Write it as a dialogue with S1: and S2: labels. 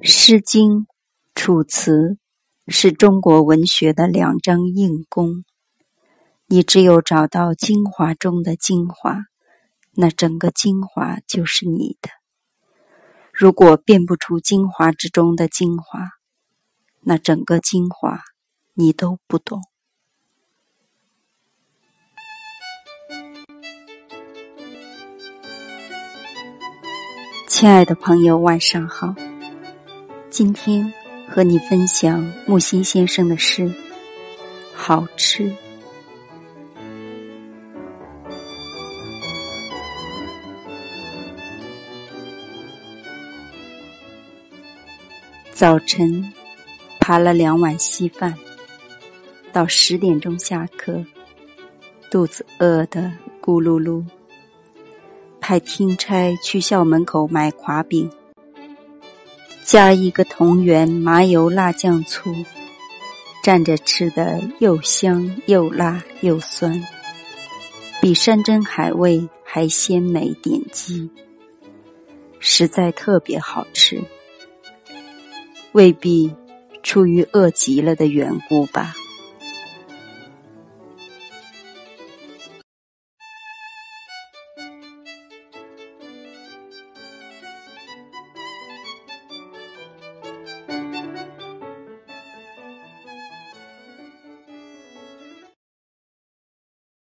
S1: 《诗经》《楚辞》是中国文学的两张硬弓，你只有找到精华中的精华，那整个精华就是你的；如果辨不出精华之中的精华，那整个精华你都不懂。亲爱的朋友，晚上好。今天和你分享木心先生的诗，好吃。早晨扒了两碗稀饭，到十点钟下课，肚子饿得咕噜噜，派听差去校门口买垮饼。加一个同源麻油辣酱醋，蘸着吃的又香又辣又酸，比山珍海味还鲜美点击，实在特别好吃。未必出于饿极了的缘故吧。